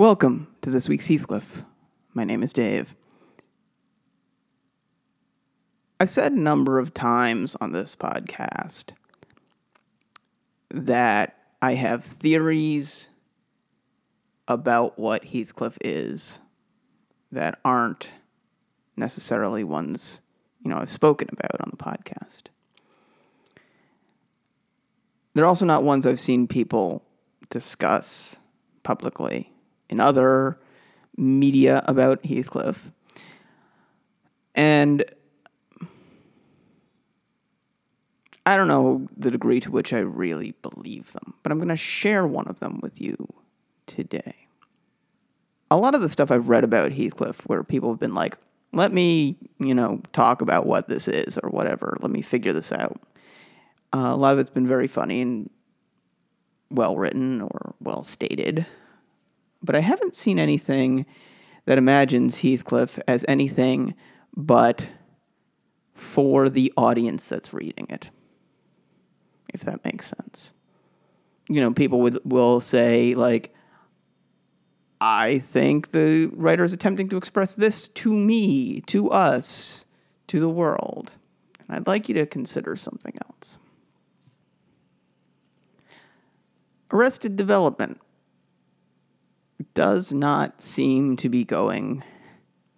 Welcome to this week's Heathcliff. My name is Dave. I've said a number of times on this podcast that I have theories about what Heathcliff is that aren't necessarily ones, you know, I've spoken about on the podcast. They're also not ones I've seen people discuss publicly in other media about Heathcliff. And I don't know the degree to which I really believe them, but I'm going to share one of them with you today. A lot of the stuff I've read about Heathcliff, where people have been like, let me, you know, talk about what this is or whatever, let me figure this out. Uh, a lot of it's been very funny and well written or well stated, but I haven't seen anything that imagines Heathcliff as anything but for the audience that's reading it if that makes sense. You know, people would will say like I think the writer is attempting to express this to me, to us, to the world. And I'd like you to consider something else. Arrested Development does not seem to be going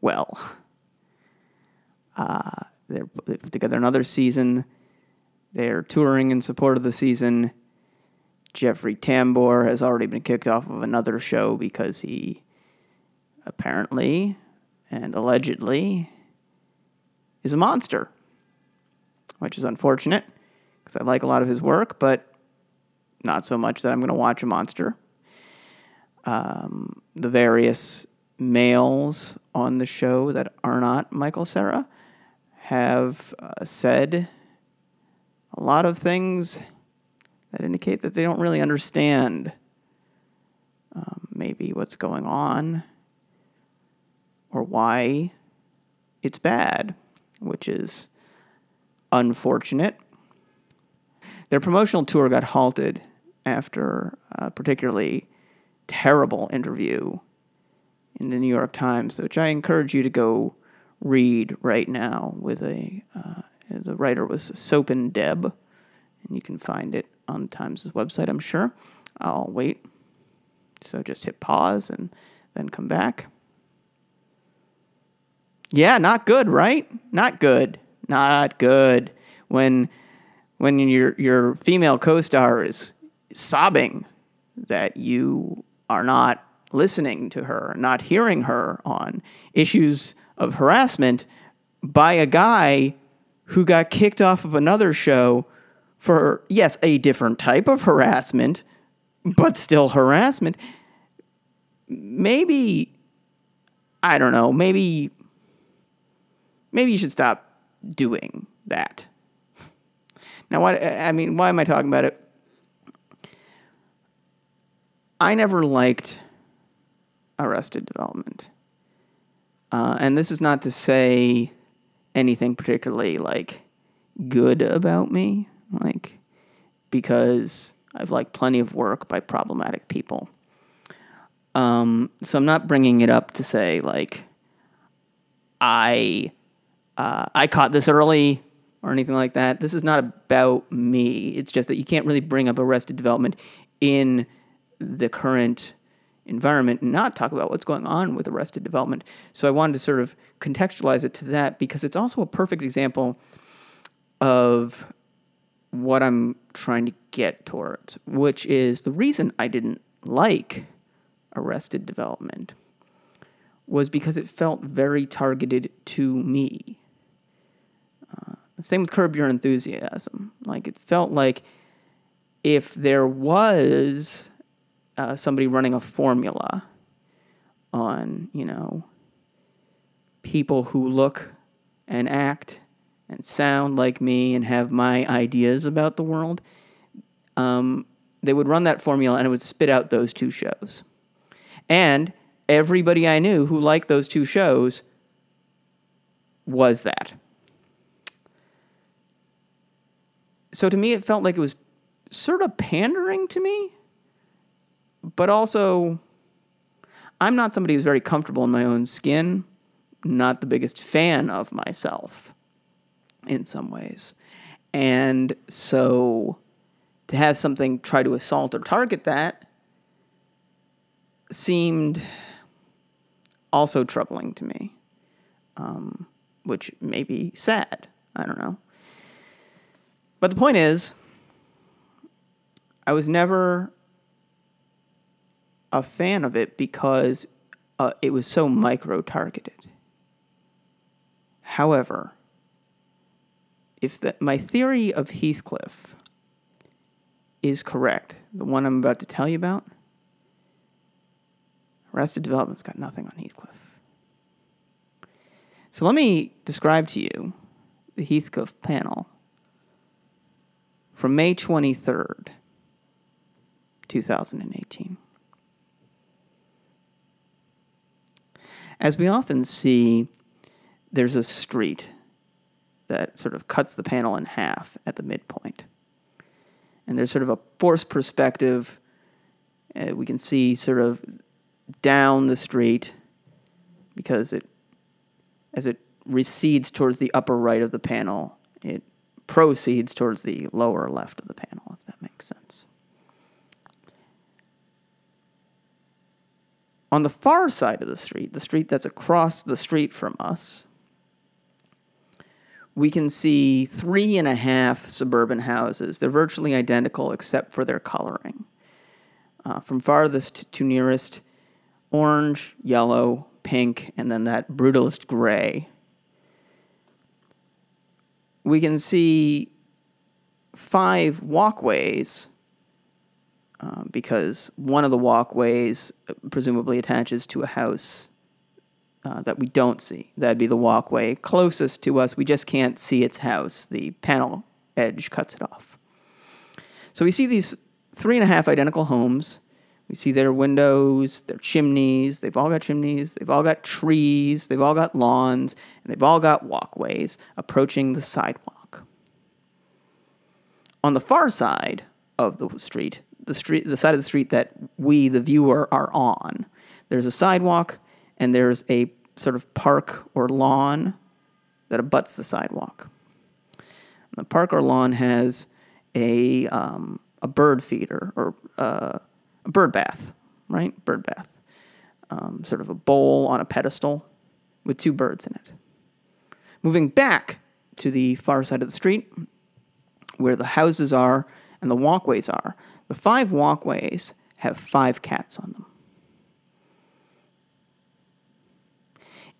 well. Uh, they're put together another season. They're touring in support of the season. Jeffrey Tambor has already been kicked off of another show because he apparently and allegedly is a monster, which is unfortunate because I like a lot of his work, but not so much that I'm going to watch a monster. Um, the various males on the show that are not Michael Cera have uh, said a lot of things that indicate that they don't really understand um, maybe what's going on or why it's bad, which is unfortunate. Their promotional tour got halted after a particularly terrible interview in the New York Times, which I encourage you to go read right now with a uh, the writer was Sopan Deb, and you can find it on the Times' website, I'm sure. I'll wait. So just hit pause and then come back. Yeah, not good, right? Not good. Not good. When when your your female co-star is sobbing that you are not listening to her, not hearing her on issues of harassment by a guy who got kicked off of another show for, yes, a different type of harassment, but still harassment. Maybe, I don't know, maybe, maybe you should stop doing that. Now, what, I mean, why am I talking about it? I never liked Arrested Development. Uh, and this is not to say anything particularly like good about me, like because I've liked plenty of work by problematic people. Um, so I'm not bringing it up to say like I uh, I caught this early or anything like that. This is not about me. It's just that you can't really bring up Arrested Development in the current environment and not talk about what's going on with arrested development. So I wanted to sort of contextualize it to that because it's also a perfect example of what I'm trying to get towards, which is the reason I didn't like arrested development was because it felt very targeted to me. Uh, same with Curb Your Enthusiasm. Like it felt like if there was uh, somebody running a formula on, you know, people who look and act and sound like me and have my ideas about the world, um, they would run that formula and it would spit out those two shows. And everybody I knew who liked those two shows was that. So to me, it felt like it was sort of pandering to me but also I'm not somebody who's very comfortable in my own skin, not the biggest fan of myself in some ways. And so to have something try to assault or target that seemed also troubling to me, um, which may be sad. I don't know. But the point is, I was never a fan of it because uh, it was so micro targeted. However, if the, my theory of Heathcliff is correct, the one I'm about to tell you about, Arrested Development's got nothing on Heathcliff. So let me describe to you the Heathcliff panel from May 23rd, 2018. As we often see, there's a street that sort of cuts the panel in half at the midpoint. And there's sort of a forced perspective. Uh, we can see sort of down the street because it, as it recedes towards the upper right of the panel, it proceeds towards the lower left of the panel, if that makes sense. On the far side of the street, the street that's across the street from us, we can see three and a half suburban houses. They're virtually identical except for their coloring. Uh, from farthest to nearest, orange, yellow, pink, and then that brutalist gray. We can see five walkways uh, because one of the walkways uh, presumably attaches to a house uh, that we don't see. That'd be the walkway closest to us. We just can't see its house. The panel edge cuts it off. So we see these three and a half identical homes. We see their windows, their chimneys. They've all got chimneys. They've all got trees. They've all got lawns. And they've all got walkways approaching the sidewalk. On the far side of the street, the street, the side of the street that we, the viewer, are on, there's a sidewalk and there's a sort of park or lawn that abuts the sidewalk. And the park or lawn has a um, a bird feeder or uh, a bird bath, right? Bird bath, um, sort of a bowl on a pedestal with two birds in it. Moving back to the far side of the street, where the houses are and the walkways are, the five walkways have five cats on them.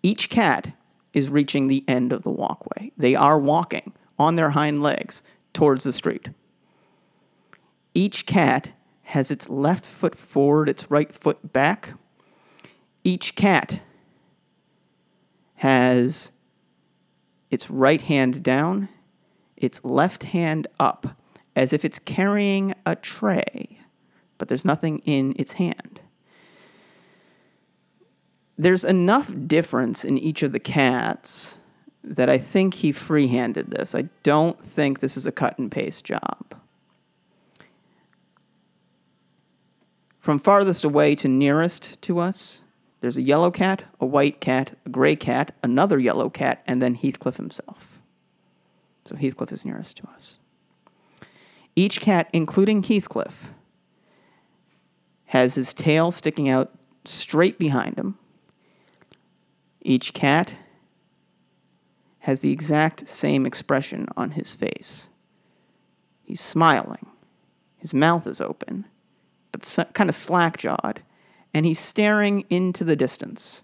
Each cat is reaching the end of the walkway. They are walking on their hind legs towards the street. Each cat has its left foot forward, its right foot back. Each cat has its right hand down, its left hand up, as if it's carrying a tray, but there's nothing in its hand there's enough difference in each of the cats that I think he freehanded this. I don't think this is a cut and paste job. From farthest away to nearest to us, there's a yellow cat, a white cat, a gray cat, another yellow cat, and then Heathcliff himself. So Heathcliff is nearest to us. Each cat, including Heathcliff, has his tail sticking out straight behind him each cat has the exact same expression on his face. He's smiling. His mouth is open, but kind of slack jawed, and he's staring into the distance,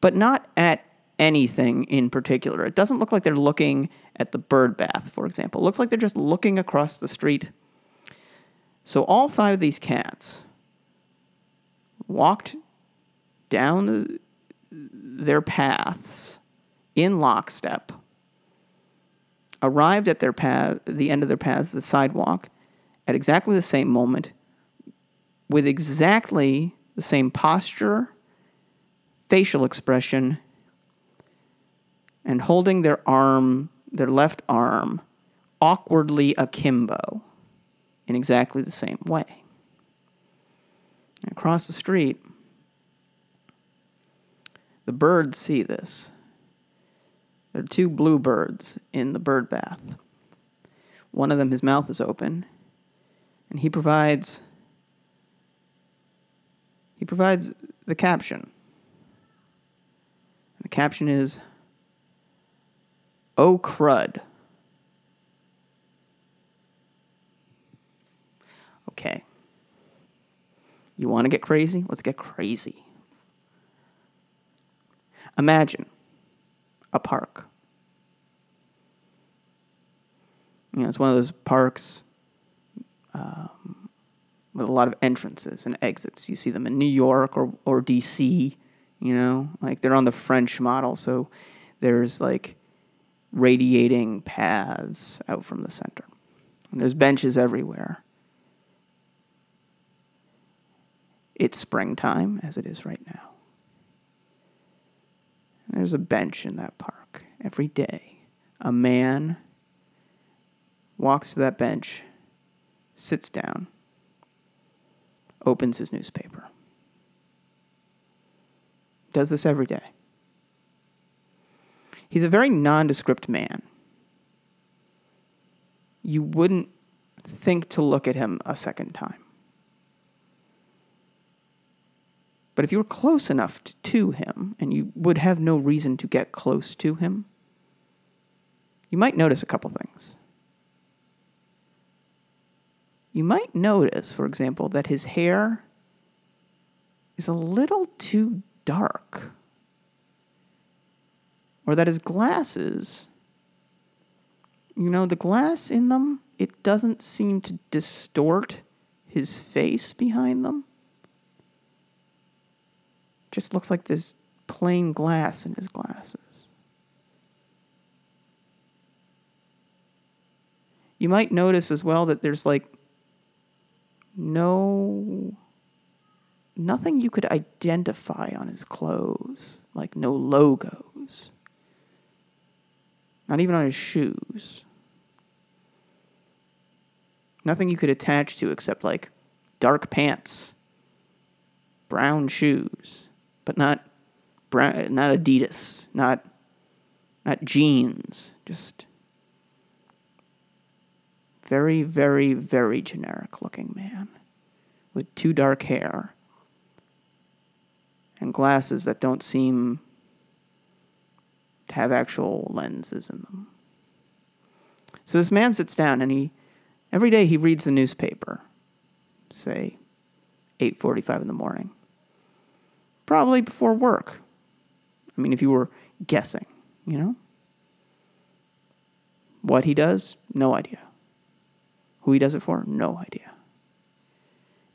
but not at anything in particular. It doesn't look like they're looking at the bird bath, for example. It looks like they're just looking across the street. So all five of these cats walked down the their paths in lockstep, arrived at their path, the end of their paths, the sidewalk, at exactly the same moment, with exactly the same posture, facial expression, and holding their arm, their left arm, awkwardly akimbo in exactly the same way. And across the street, The birds see this. There are two bluebirds in the bird bath. One of them, his mouth is open, and he provides he provides the caption. The caption is Oh crud. Okay. You want to get crazy? Let's get crazy. Imagine a park. You know, it's one of those parks um, with a lot of entrances and exits. You see them in New York or, or DC, you know, like they're on the French model. So there's like radiating paths out from the center. And there's benches everywhere. It's springtime, as it is right now. And there's a bench in that park every day. A man walks to that bench, sits down, opens his newspaper. Does this every day. He's a very nondescript man. You wouldn't think to look at him a second time. But if you were close enough to him, and you would have no reason to get close to him, you might notice a couple things. You might notice, for example, that his hair is a little too dark. Or that his glasses, you know, the glass in them, it doesn't seem to distort his face behind them just looks like this plain glass in his glasses. You might notice as well that there's like no nothing you could identify on his clothes, like no logos. Not even on his shoes. Nothing you could attach to except like dark pants, brown shoes, but not brand, not Adidas, not not jeans, just very, very, very generic looking man with too dark hair and glasses that don't seem have actual lenses in them. So this man sits down and he every day he reads the newspaper, say 8:45 in the morning. Probably before work. I mean, if you were guessing, you know? What he does, no idea. Who he does it for, no idea.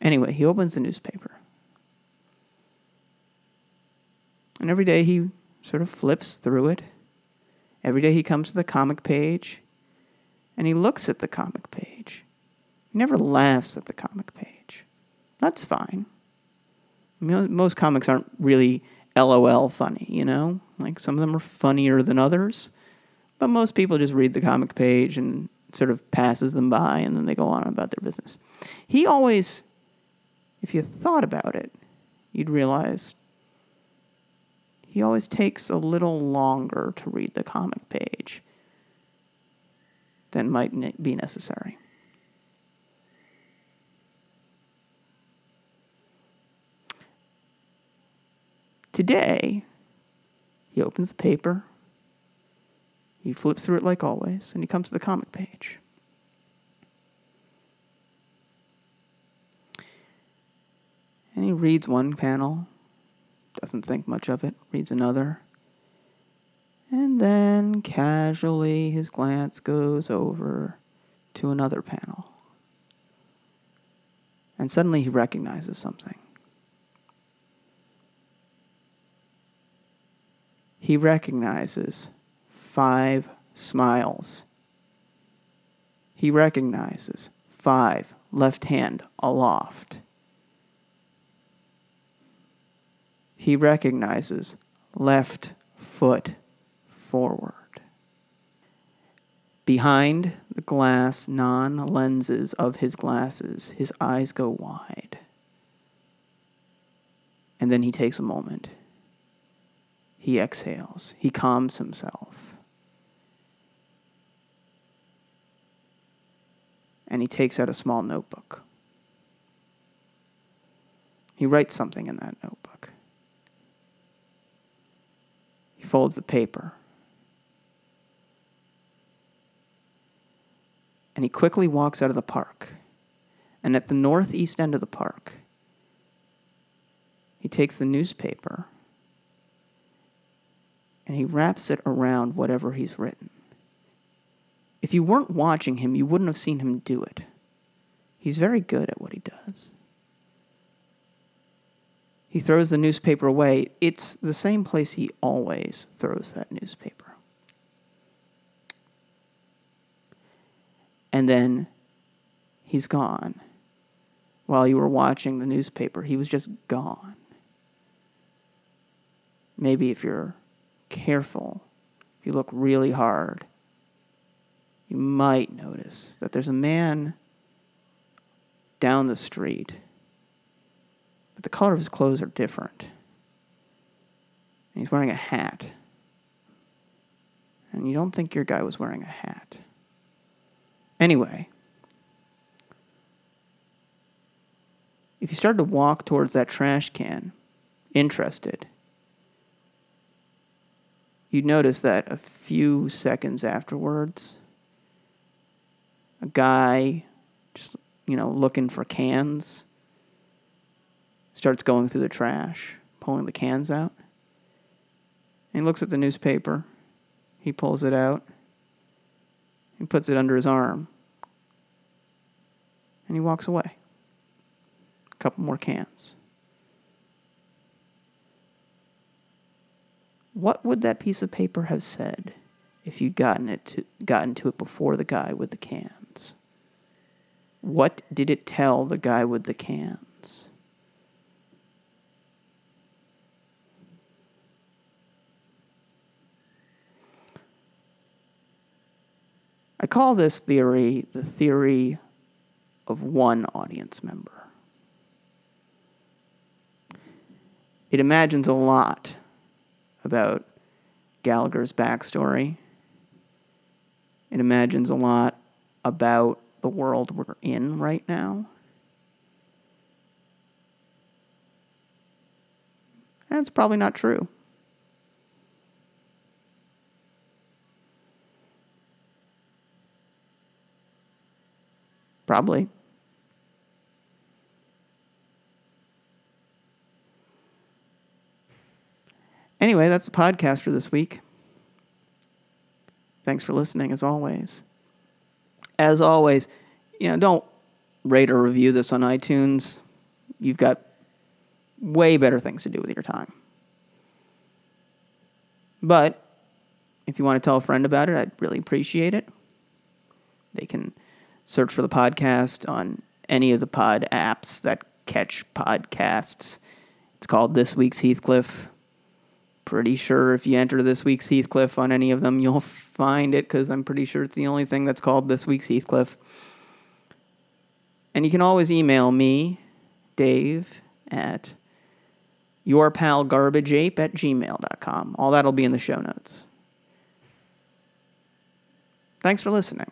Anyway, he opens the newspaper. And every day he sort of flips through it. Every day he comes to the comic page and he looks at the comic page. He never laughs at the comic page. That's fine most comics aren't really LOL funny, you know? Like some of them are funnier than others, but most people just read the comic page and sort of passes them by and then they go on about their business. He always, if you thought about it, you'd realize he always takes a little longer to read the comic page than might be necessary. Today, he opens the paper, he flips through it like always, and he comes to the comic page. And he reads one panel, doesn't think much of it, reads another. And then casually his glance goes over to another panel. And suddenly he recognizes something. he recognizes five smiles. He recognizes five left hand aloft. He recognizes left foot forward. Behind the glass non lenses of his glasses, his eyes go wide. And then he takes a moment He exhales. He calms himself. And he takes out a small notebook. He writes something in that notebook. He folds the paper. And he quickly walks out of the park. And at the northeast end of the park, he takes the newspaper and he wraps it around whatever he's written. If you weren't watching him, you wouldn't have seen him do it. He's very good at what he does. He throws the newspaper away. It's the same place he always throws that newspaper. And then he's gone. While you were watching the newspaper, he was just gone. Maybe if you're careful, if you look really hard, you might notice that there's a man down the street, but the color of his clothes are different. And he's wearing a hat. And you don't think your guy was wearing a hat. Anyway, if you start to walk towards that trash can, interested, you'd notice that a few seconds afterwards, a guy just, you know, looking for cans starts going through the trash, pulling the cans out. And he looks at the newspaper. He pulls it out. He puts it under his arm. And he walks away. A couple more cans. What would that piece of paper have said if you'd gotten it to, gotten to it before the guy with the cans? What did it tell the guy with the cans? I call this theory the theory of one audience member. It imagines a lot about Gallagher's backstory. It imagines a lot about the world we're in right now. That's probably not true. Probably. Anyway, that's the podcast for this week. Thanks for listening, as always. As always, you know, don't rate or review this on iTunes. You've got way better things to do with your time. But if you want to tell a friend about it, I'd really appreciate it. They can search for the podcast on any of the pod apps that catch podcasts. It's called This Week's Heathcliff pretty sure if you enter this week's Heathcliff on any of them, you'll find it because I'm pretty sure it's the only thing that's called this week's Heathcliff. And you can always email me, Dave, at yourpalgarbageape at gmail.com. All that'll be in the show notes. Thanks for listening.